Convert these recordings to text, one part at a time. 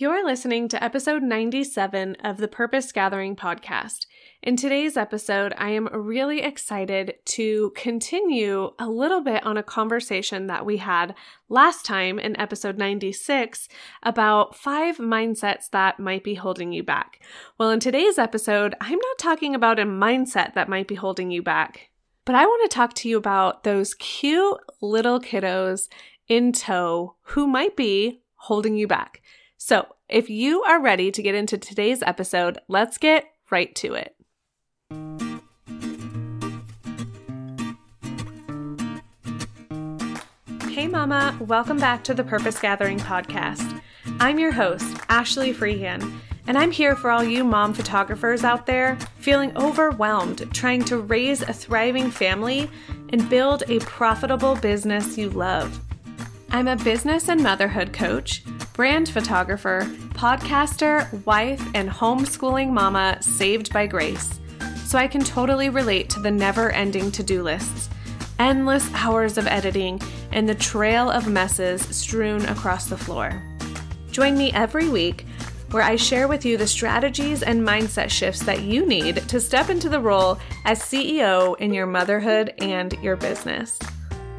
You're listening to episode 97 of the Purpose Gathering podcast. In today's episode, I am really excited to continue a little bit on a conversation that we had last time in episode 96 about five mindsets that might be holding you back. Well, in today's episode, I'm not talking about a mindset that might be holding you back, but I want to talk to you about those cute little kiddos in tow who might be holding you back. So, if you are ready to get into today's episode, let's get right to it. Hey, Mama, welcome back to the Purpose Gathering podcast. I'm your host, Ashley Freehan, and I'm here for all you mom photographers out there feeling overwhelmed trying to raise a thriving family and build a profitable business you love. I'm a business and motherhood coach, brand photographer, podcaster, wife, and homeschooling mama saved by grace. So I can totally relate to the never ending to do lists, endless hours of editing, and the trail of messes strewn across the floor. Join me every week where I share with you the strategies and mindset shifts that you need to step into the role as CEO in your motherhood and your business.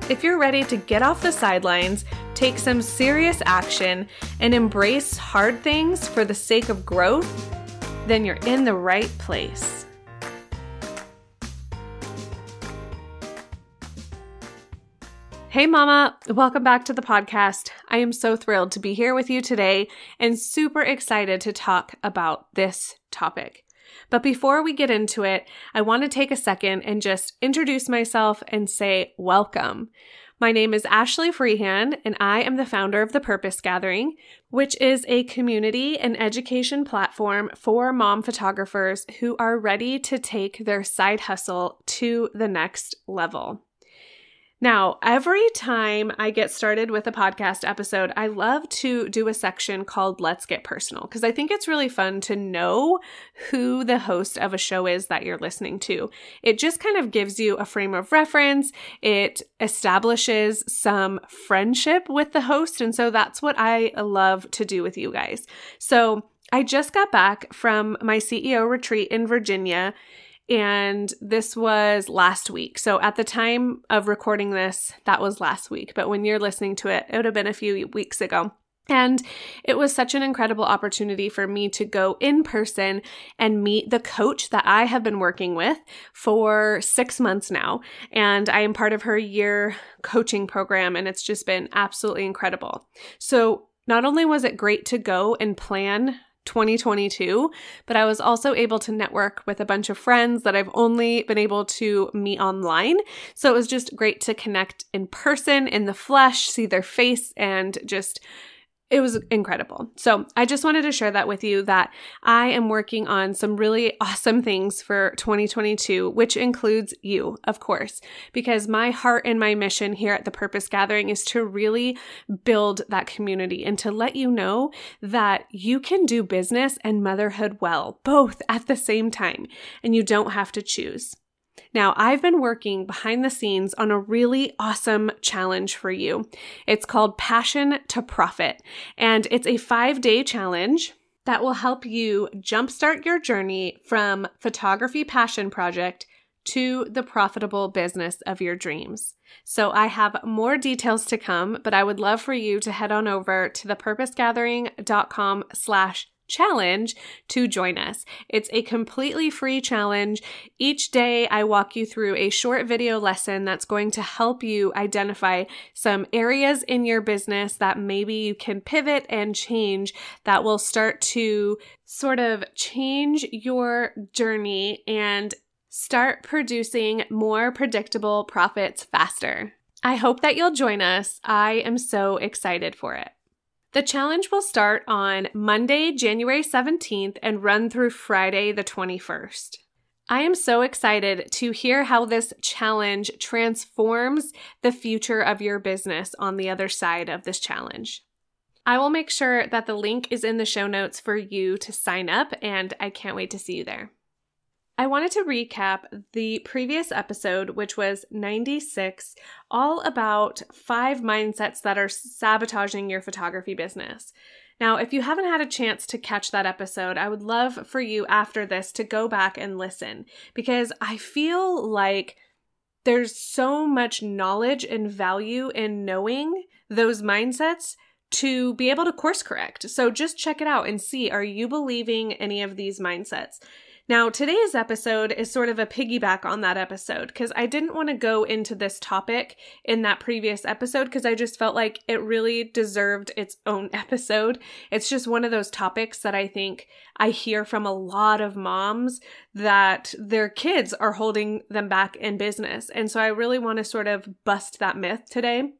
If you're ready to get off the sidelines, take some serious action, and embrace hard things for the sake of growth, then you're in the right place. Hey, Mama, welcome back to the podcast. I am so thrilled to be here with you today and super excited to talk about this topic. But before we get into it, I want to take a second and just introduce myself and say welcome. My name is Ashley Freehan, and I am the founder of the Purpose Gathering, which is a community and education platform for mom photographers who are ready to take their side hustle to the next level. Now, every time I get started with a podcast episode, I love to do a section called Let's Get Personal because I think it's really fun to know who the host of a show is that you're listening to. It just kind of gives you a frame of reference, it establishes some friendship with the host. And so that's what I love to do with you guys. So I just got back from my CEO retreat in Virginia and this was last week. So at the time of recording this, that was last week. But when you're listening to it, it would have been a few weeks ago. And it was such an incredible opportunity for me to go in person and meet the coach that I have been working with for six months now. And I am part of her year coaching program, and it's just been absolutely incredible. So, not only was it great to go and plan 2022, but I was also able to network with a bunch of friends that I've only been able to meet online. So it was just great to connect in person, in the flesh, see their face, and just it was incredible. So, I just wanted to share that with you that I am working on some really awesome things for 2022, which includes you, of course, because my heart and my mission here at the Purpose Gathering is to really build that community and to let you know that you can do business and motherhood well, both at the same time, and you don't have to choose. Now, I've been working behind the scenes on a really awesome challenge for you. It's called Passion to Profit, and it's a five day challenge that will help you jumpstart your journey from photography passion project to the profitable business of your dreams. So I have more details to come, but I would love for you to head on over to thepurposegathering.com slash challenge to join us. It's a completely free challenge. Each day, I walk you through a short video lesson that's going to help you identify some areas in your business that maybe you can pivot and change that will start to sort of change your journey and start producing more predictable profits faster. I hope that you'll join us. I am so excited for it. The challenge will start on Monday, January 17th and run through Friday, the 21st. I am so excited to hear how this challenge transforms the future of your business on the other side of this challenge. I will make sure that the link is in the show notes for you to sign up, and I can't wait to see you there. I wanted to recap the previous episode, which was 96, all about five mindsets that are sabotaging your photography business. Now, if you haven't had a chance to catch that episode, I would love for you after this to go back and listen because I feel like there's so much knowledge and value in knowing those mindsets to be able to course correct. So just check it out and see are you believing any of these mindsets? Now, today's episode is sort of a piggyback on that episode because I didn't want to go into this topic in that previous episode because I just felt like it really deserved its own episode. It's just one of those topics that I think I hear from a lot of moms that their kids are holding them back in business. And so I really want to sort of bust that myth today.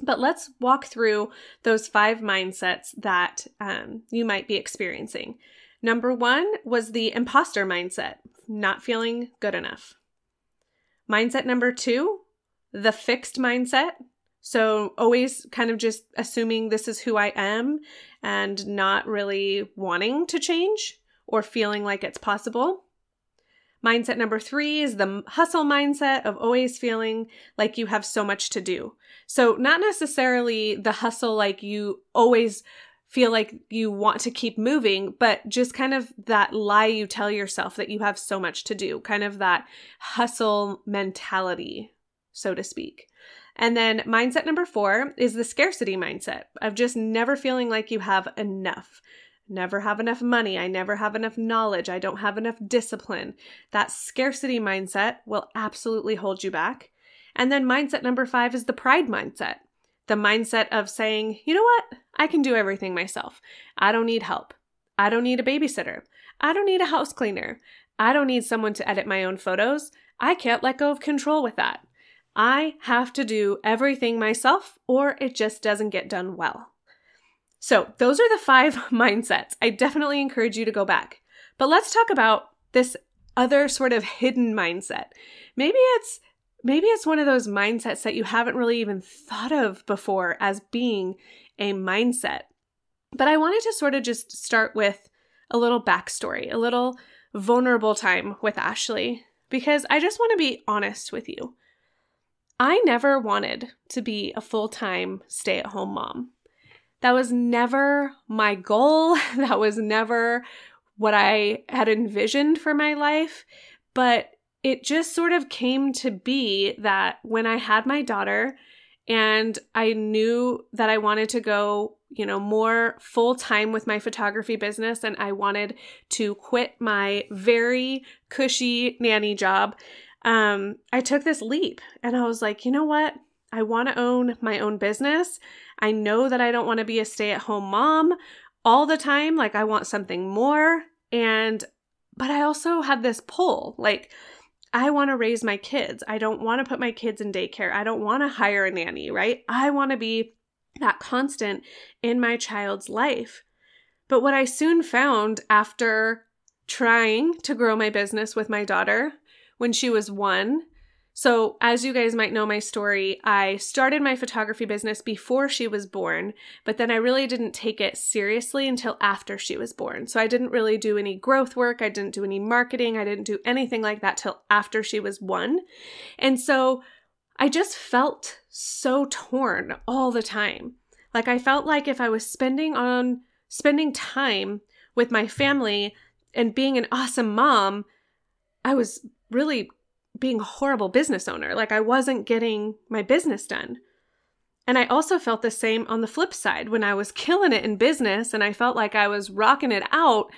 But let's walk through those five mindsets that um, you might be experiencing. Number one was the imposter mindset, not feeling good enough. Mindset number two, the fixed mindset. So, always kind of just assuming this is who I am and not really wanting to change or feeling like it's possible. Mindset number three is the hustle mindset of always feeling like you have so much to do. So, not necessarily the hustle like you always feel like you want to keep moving, but just kind of that lie you tell yourself that you have so much to do, kind of that hustle mentality, so to speak. And then mindset number four is the scarcity mindset of just never feeling like you have enough. Never have enough money. I never have enough knowledge. I don't have enough discipline. That scarcity mindset will absolutely hold you back. And then mindset number five is the pride mindset the mindset of saying, you know what? I can do everything myself. I don't need help. I don't need a babysitter. I don't need a house cleaner. I don't need someone to edit my own photos. I can't let go of control with that. I have to do everything myself or it just doesn't get done well. So, those are the five mindsets. I definitely encourage you to go back. But let's talk about this other sort of hidden mindset. Maybe it's maybe it's one of those mindsets that you haven't really even thought of before as being a mindset. But I wanted to sort of just start with a little backstory, a little vulnerable time with Ashley, because I just want to be honest with you. I never wanted to be a full time stay at home mom. That was never my goal. That was never what I had envisioned for my life. But it just sort of came to be that when I had my daughter and I knew that I wanted to go, you know, more full time with my photography business and I wanted to quit my very cushy nanny job, um, I took this leap and I was like, you know what? I want to own my own business. I know that I don't want to be a stay at home mom all the time. Like, I want something more. And, but I also had this pull. Like, I want to raise my kids. I don't want to put my kids in daycare. I don't want to hire a nanny, right? I want to be that constant in my child's life. But what I soon found after trying to grow my business with my daughter when she was one so, as you guys might know my story, I started my photography business before she was born, but then I really didn't take it seriously until after she was born. So, I didn't really do any growth work, I didn't do any marketing, I didn't do anything like that till after she was one. And so, I just felt so torn all the time. Like I felt like if I was spending on spending time with my family and being an awesome mom, I was really being a horrible business owner. Like I wasn't getting my business done. And I also felt the same on the flip side when I was killing it in business and I felt like I was rocking it out.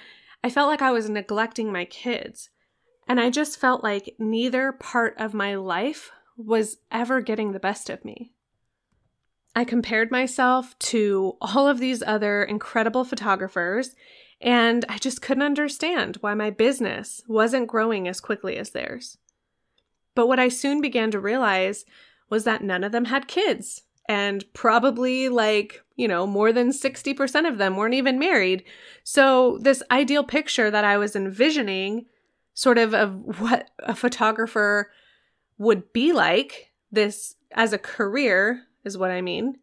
I felt like I was neglecting my kids. And I just felt like neither part of my life was ever getting the best of me. I compared myself to all of these other incredible photographers, and I just couldn't understand why my business wasn't growing as quickly as theirs. But what I soon began to realize was that none of them had kids. And probably like, you know, more than 60% of them weren't even married. So, this ideal picture that I was envisioning, sort of of what a photographer would be like, this as a career, is what I mean,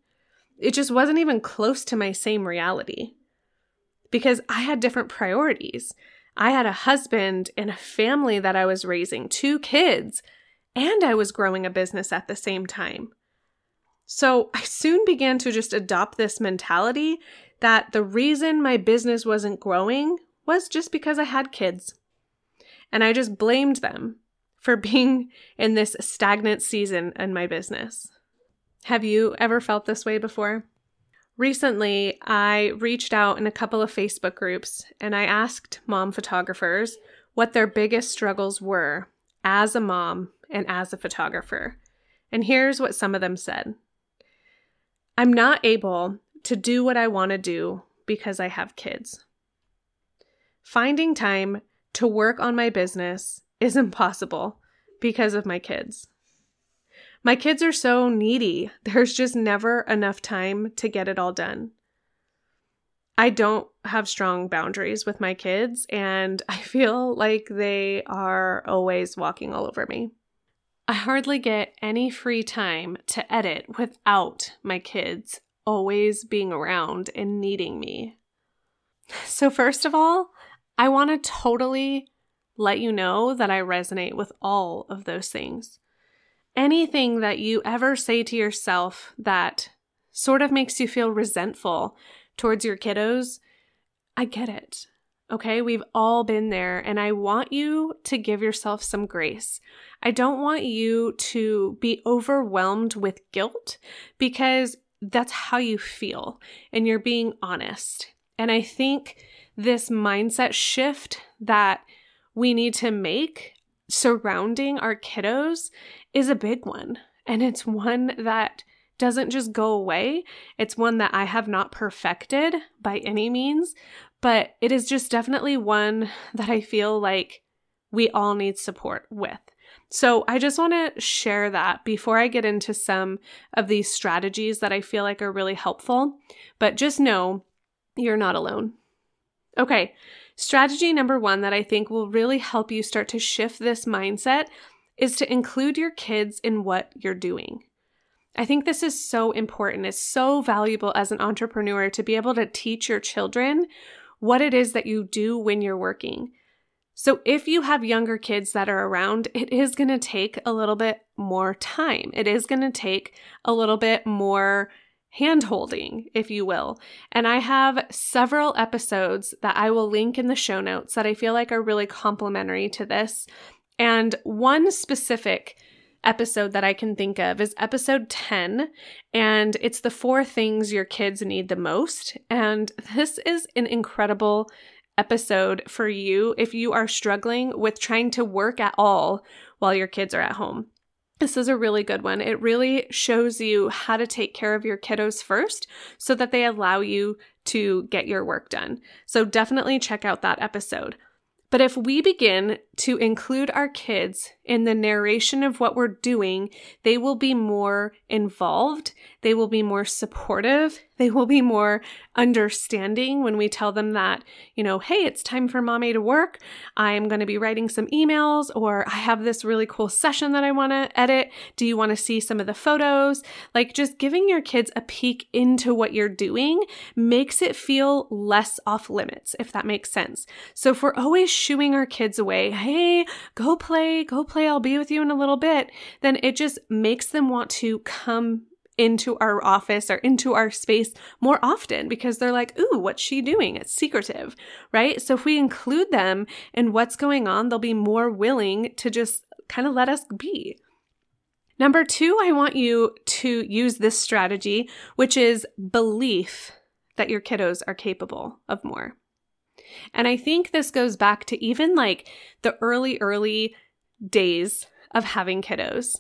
it just wasn't even close to my same reality. Because I had different priorities. I had a husband and a family that I was raising, two kids and I was growing a business at the same time. So I soon began to just adopt this mentality that the reason my business wasn't growing was just because I had kids. And I just blamed them for being in this stagnant season in my business. Have you ever felt this way before? Recently, I reached out in a couple of Facebook groups and I asked mom photographers what their biggest struggles were as a mom and as a photographer. And here's what some of them said I'm not able to do what I want to do because I have kids. Finding time to work on my business is impossible because of my kids. My kids are so needy, there's just never enough time to get it all done. I don't have strong boundaries with my kids, and I feel like they are always walking all over me. I hardly get any free time to edit without my kids always being around and needing me. So, first of all, I want to totally let you know that I resonate with all of those things. Anything that you ever say to yourself that sort of makes you feel resentful towards your kiddos, I get it. Okay, we've all been there, and I want you to give yourself some grace. I don't want you to be overwhelmed with guilt because that's how you feel, and you're being honest. And I think this mindset shift that we need to make surrounding our kiddos is a big one. And it's one that doesn't just go away. It's one that I have not perfected by any means, but it is just definitely one that I feel like we all need support with. So, I just want to share that before I get into some of these strategies that I feel like are really helpful. But just know you're not alone. Okay, strategy number one that I think will really help you start to shift this mindset is to include your kids in what you're doing. I think this is so important. It's so valuable as an entrepreneur to be able to teach your children what it is that you do when you're working. So, if you have younger kids that are around, it is going to take a little bit more time. It is going to take a little bit more hand holding, if you will. And I have several episodes that I will link in the show notes that I feel like are really complementary to this. And one specific episode that I can think of is episode 10, and it's the four things your kids need the most. And this is an incredible episode for you if you are struggling with trying to work at all while your kids are at home. This is a really good one. It really shows you how to take care of your kiddos first so that they allow you to get your work done. So definitely check out that episode. But if we begin to include our kids in the narration of what we're doing, they will be more involved, they will be more supportive, they will be more understanding when we tell them that, you know, hey, it's time for mommy to work. I'm going to be writing some emails, or I have this really cool session that I want to edit. Do you want to see some of the photos? Like just giving your kids a peek into what you're doing makes it feel less off limits, if that makes sense. So if we're always shooing our kids away, hey, go play, go play, I'll be with you in a little bit, then it just makes them want to come into our office or into our space more often because they're like, ooh, what's she doing? It's secretive, right? So if we include them in what's going on, they'll be more willing to just kind of let us be. Number two, I want you to use this strategy, which is belief that your kiddos are capable of more. And I think this goes back to even like the early, early days of having kiddos.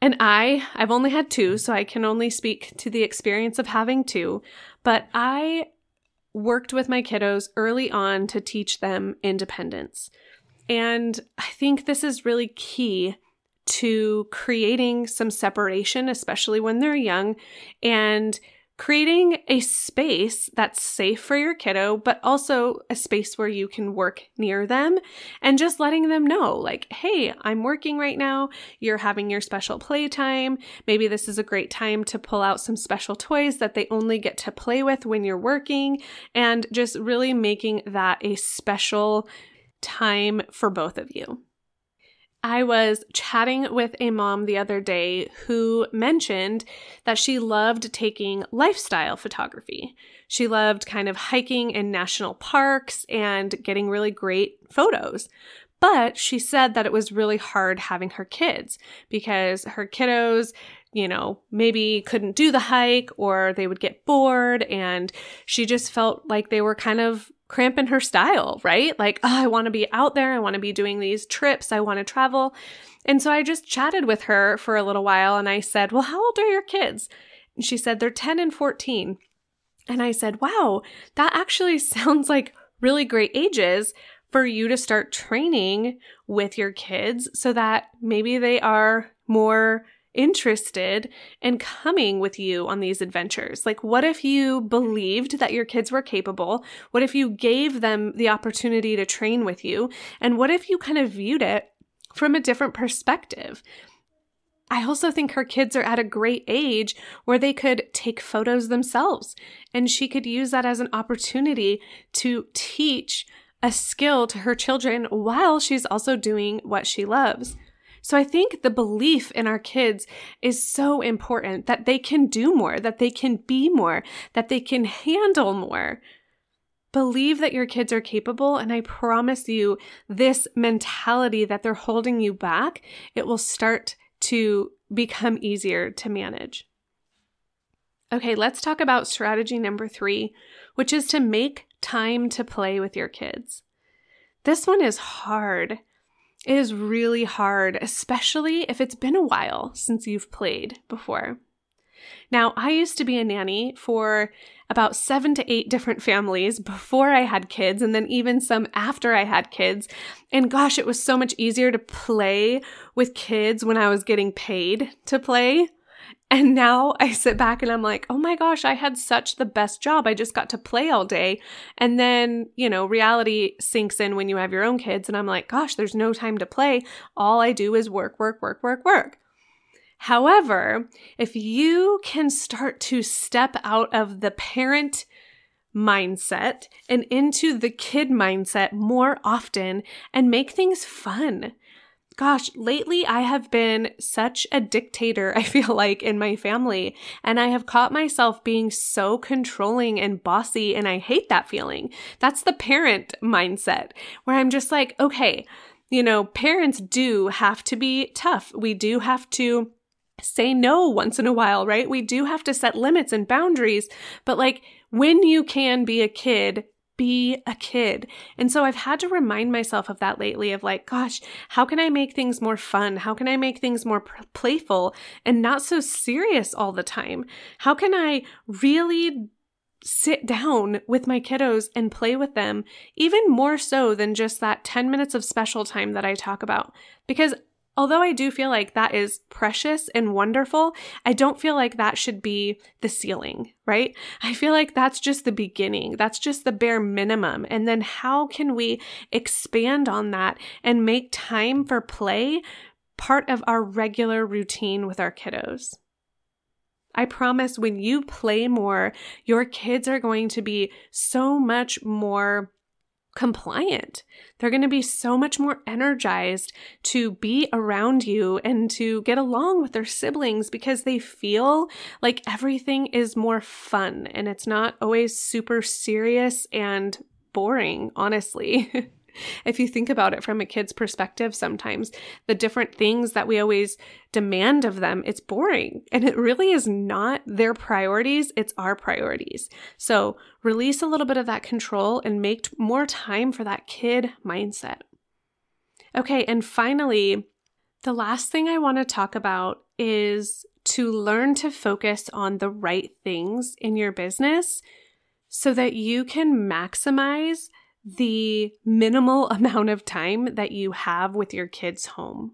And I, I've only had two, so I can only speak to the experience of having two, but I worked with my kiddos early on to teach them independence. And I think this is really key to creating some separation, especially when they're young, and creating a space that's safe for your kiddo, but also a space where you can work near them and just letting them know, like, hey, I'm working right now. You're having your special playtime. Maybe this is a great time to pull out some special toys that they only get to play with when you're working, and just really making that a special time for both of you. I was chatting with a mom the other day who mentioned that she loved taking lifestyle photography. She loved kind of hiking in national parks and getting really great photos. But she said that it was really hard having her kids because her kiddos, you know, maybe couldn't do the hike or they would get bored. And she just felt like they were kind of cramping her style, right? Like, oh, I want to be out there. I want to be doing these trips. I want to travel. And so I just chatted with her for a little while and I said, Well, how old are your kids? And she said, They're 10 and 14. And I said, Wow, that actually sounds like really great ages for you to start training with your kids so that maybe they are more interested in coming with you on these adventures? Like, what if you believed that your kids were capable? What if you gave them the opportunity to train with you? And what if you kind of viewed it from a different perspective? I also think her kids are at a great age where they could take photos themselves, and she could use that as an opportunity to teach a skill to her children while she's also doing what she loves. So I think the belief in our kids is so important that they can do more, that they can be more, that they can handle more. Believe that your kids are capable, and I promise you, this mentality that they're holding you back, it will start to become easier to manage. Okay, let's talk about strategy number three, which is to make time to play with your kids. This one is hard. It is really hard, especially if it's been a while since you've played before. Now, I used to be a nanny for about seven to eight different families before I had kids, and then even some after I had kids. And gosh, it was so much easier to play with kids when I was getting paid to play and now I sit back and I'm like, oh my gosh, I had such the best job. I just got to play all day. And then, you know, reality sinks in when you have your own kids. And I'm like, gosh, there's no time to play. All I do is work, work, work, work, work. However, if you can start to step out of the parent mindset and into the kid mindset more often and make things fun gosh, lately I have been such a dictator, I feel like, in my family. And I have caught myself being so controlling and bossy, and I hate that feeling. That's the parent mindset where I'm just like, okay, you know, parents do have to be tough. We do have to say no once in a while, right? We do have to set limits and boundaries. But like, when you can be a kid, be a kid. And so I've had to remind myself of that lately of like, gosh, how can I make things more fun? How can I make things more playful and not so serious all the time? How can I really sit down with my kiddos and play with them, even more so than just that 10 minutes of special time that I talk about? Because Although I do feel like that is precious and wonderful, I don't feel like that should be the ceiling, right? I feel like that's just the beginning. That's just the bare minimum. And then how can we expand on that and make time for play part of our regular routine with our kiddos? I promise when you play more, your kids are going to be so much more compliant. They're going to be so much more energized to be around you and to get along with their siblings because they feel like everything is more fun and it's not always super serious and boring, honestly. if you think about it from a kid's perspective, sometimes the different things that we always demand of them, it's boring. And it really is not their priorities, it's our priorities. So release a little bit of that control and make more time for that kid mindset. Okay, and finally, the last thing I want to talk about is to learn to focus on the right things in your business so that you can maximize the minimal amount of time that you have with your kids home.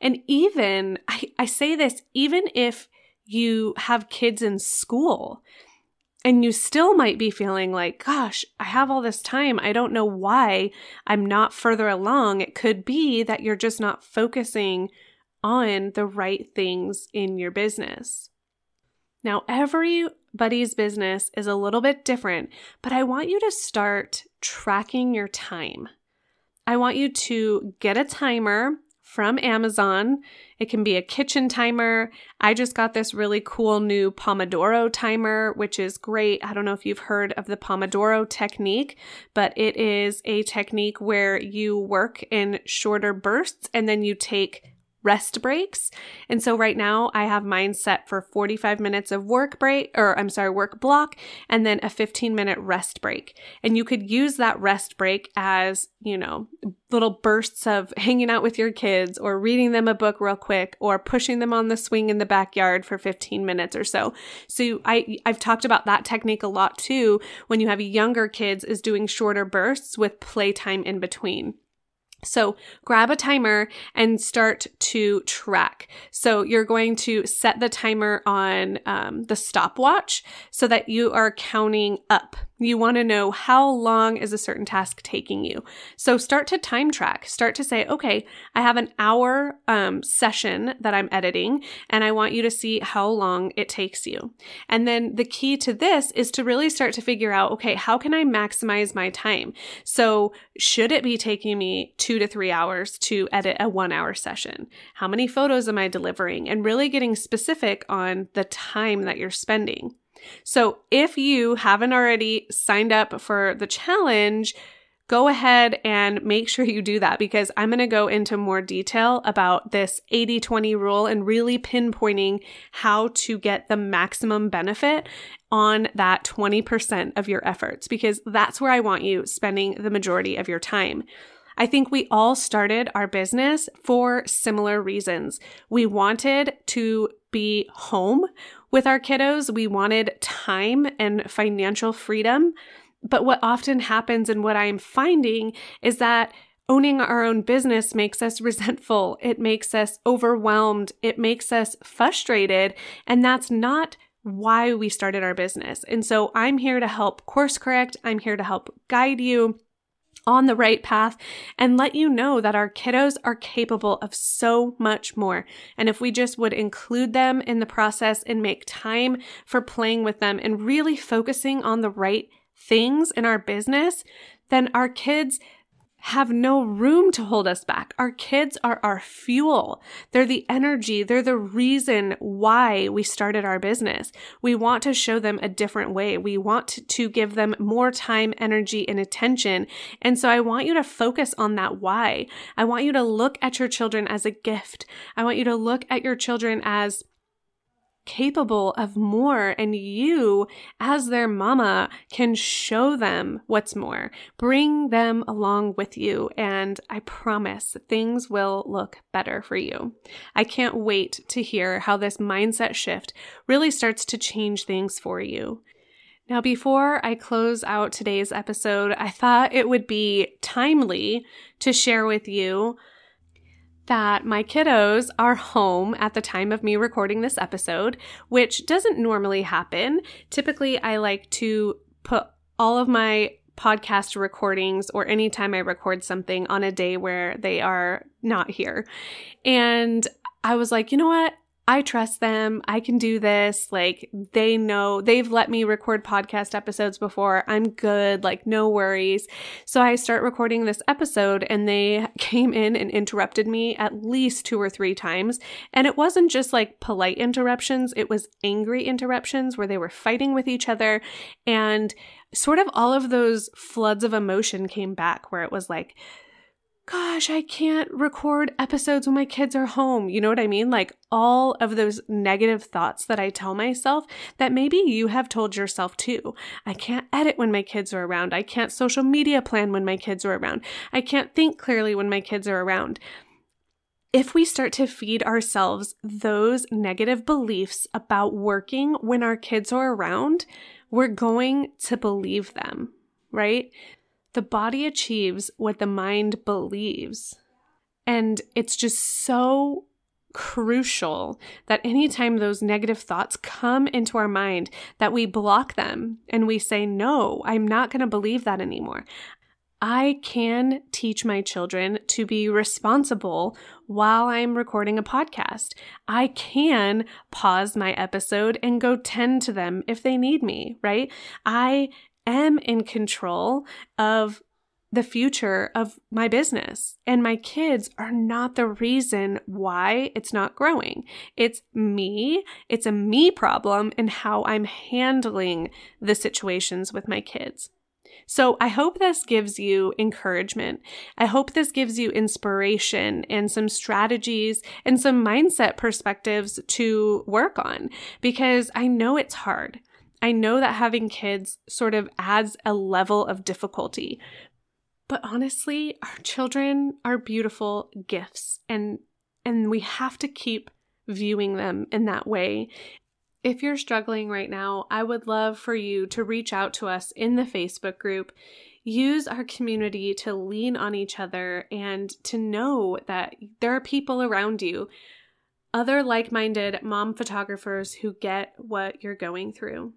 And even, I, I say this, even if you have kids in school and you still might be feeling like, gosh, I have all this time. I don't know why I'm not further along. It could be that you're just not focusing on the right things in your business. Now, everybody's business is a little bit different, but I want you to start tracking your time. I want you to get a timer from Amazon. It can be a kitchen timer. I just got this really cool new Pomodoro timer, which is great. I don't know if you've heard of the Pomodoro technique, but it is a technique where you work in shorter bursts and then you take rest breaks. And so right now I have mine set for 45 minutes of work break, or I'm sorry, work block, and then a 15 minute rest break. And you could use that rest break as, you know, little bursts of hanging out with your kids or reading them a book real quick or pushing them on the swing in the backyard for 15 minutes or so. So I I've talked about that technique a lot too when you have younger kids is doing shorter bursts with playtime in between. So grab a timer and start to track. So you're going to set the timer on um, the stopwatch so that you are counting up. You want to know how long is a certain task taking you. So start to time track. Start to say, okay, I have an hour um, session that I'm editing, and I want you to see how long it takes you. And then the key to this is to really start to figure out, okay, how can I maximize my time? So should it be taking me two to three hours to edit a one hour session? How many photos am I delivering? And really getting specific on the time that you're spending. So if you haven't already signed up for the challenge, go ahead and make sure you do that because I'm going to go into more detail about this 80 20 rule and really pinpointing how to get the maximum benefit on that 20% of your efforts because that's where I want you spending the majority of your time. I think we all started our business for similar reasons. We wanted to be home with our kiddos. We wanted time and financial freedom. But what often happens and what I'm finding is that owning our own business makes us resentful. It makes us overwhelmed. It makes us frustrated. And that's not why we started our business. And so I'm here to help course correct. I'm here to help guide you on the right path and let you know that our kiddos are capable of so much more. And if we just would include them in the process and make time for playing with them and really focusing on the right things in our business, then our kids have no room to hold us back. Our kids are our fuel. They're the energy. They're the reason why we started our business. We want to show them a different way. We want to give them more time, energy, and attention. And so I want you to focus on that why. I want you to look at your children as a gift. I want you to look at your children as capable of more and you as their mama can show them what's more. Bring them along with you and i promise things will look better for you. I can't wait to hear how this mindset shift really starts to change things for you. Now, before I close out today's episode, I thought it would be timely to share with you that my kiddos are home at the time of me recording this episode, which doesn't normally happen. Typically, I like to put all of my podcast recordings or anytime I record something on a day where they are not here. And I was like, you know what? I trust them. I can do this. Like, they know they've let me record podcast episodes before. I'm good. Like, no worries. So I start recording this episode, and they came in and interrupted me at least two or three times. And it wasn't just like polite interruptions, it was angry interruptions where they were fighting with each other. And sort of all of those floods of emotion came back where it was like, gosh, I can't record episodes when my kids are home. You know what I mean? Like all of those negative thoughts that I tell myself that maybe you have told yourself too. I can't edit when my kids are around. I can't social media plan when my kids are around. I can't think clearly when my kids are around. If we start to feed ourselves those negative beliefs about working when our kids are around, we're going to believe them, right? The body achieves what the mind believes. And it's just so crucial that anytime those negative thoughts come into our mind that we block them and we say no i'm not going to believe that anymore. I can teach my children to be responsible while i'm recording a podcast. I can pause my episode and go tend to them if they need me right? I am in control of the future of my business. And my kids are not the reason why it's not growing. It's me. It's a me problem and how I'm handling the situations with my kids. So I hope this gives you encouragement. I hope this gives you inspiration and some strategies and some mindset perspectives to work on because I know it's hard. I know that having kids sort of adds a level of difficulty. But honestly, our children are beautiful gifts and and we have to keep viewing them in that way. If you're struggling right now, I would love for you to reach out to us in the Facebook group. Use our community to lean on each other and to know that there are people around you, other like minded mom photographers who get what you're going through.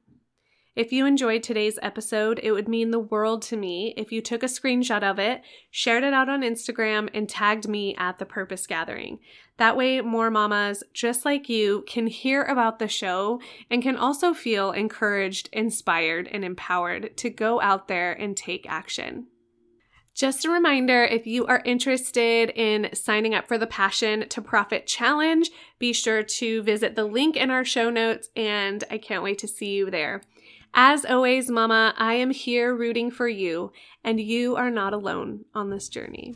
If you enjoyed today's episode, it would mean the world to me if you took a screenshot of it, shared it out on Instagram, and tagged me at the Purpose Gathering. That way, more mamas just like you can hear about the show and can also feel encouraged, inspired, and empowered to go out there and take action. Just a reminder if you are interested in signing up for the Passion to Profit Challenge, be sure to visit the link in our show notes, and I can't wait to see you there. As always, Mama, I am here rooting for you, and you are not alone on this journey.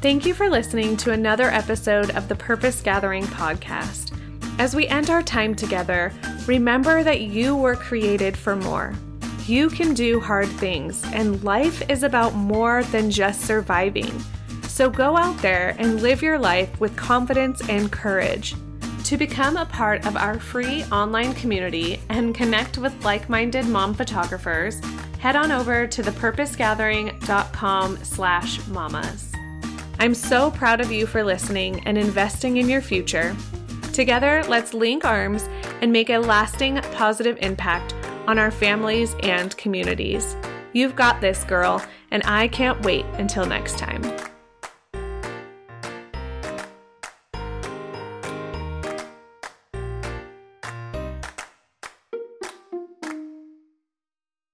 Thank you for listening to another episode of the Purpose Gathering podcast. As we end our time together, remember that you were created for more. You can do hard things, and life is about more than just surviving. So go out there and live your life with confidence and courage. To become a part of our free online community and connect with like-minded mom photographers, head on over to thepurposegathering.com slash mamas. I'm so proud of you for listening and investing in your future. Together, let's link arms and make a lasting positive impact on our families and communities. You've got this, girl, and I can't wait until next time.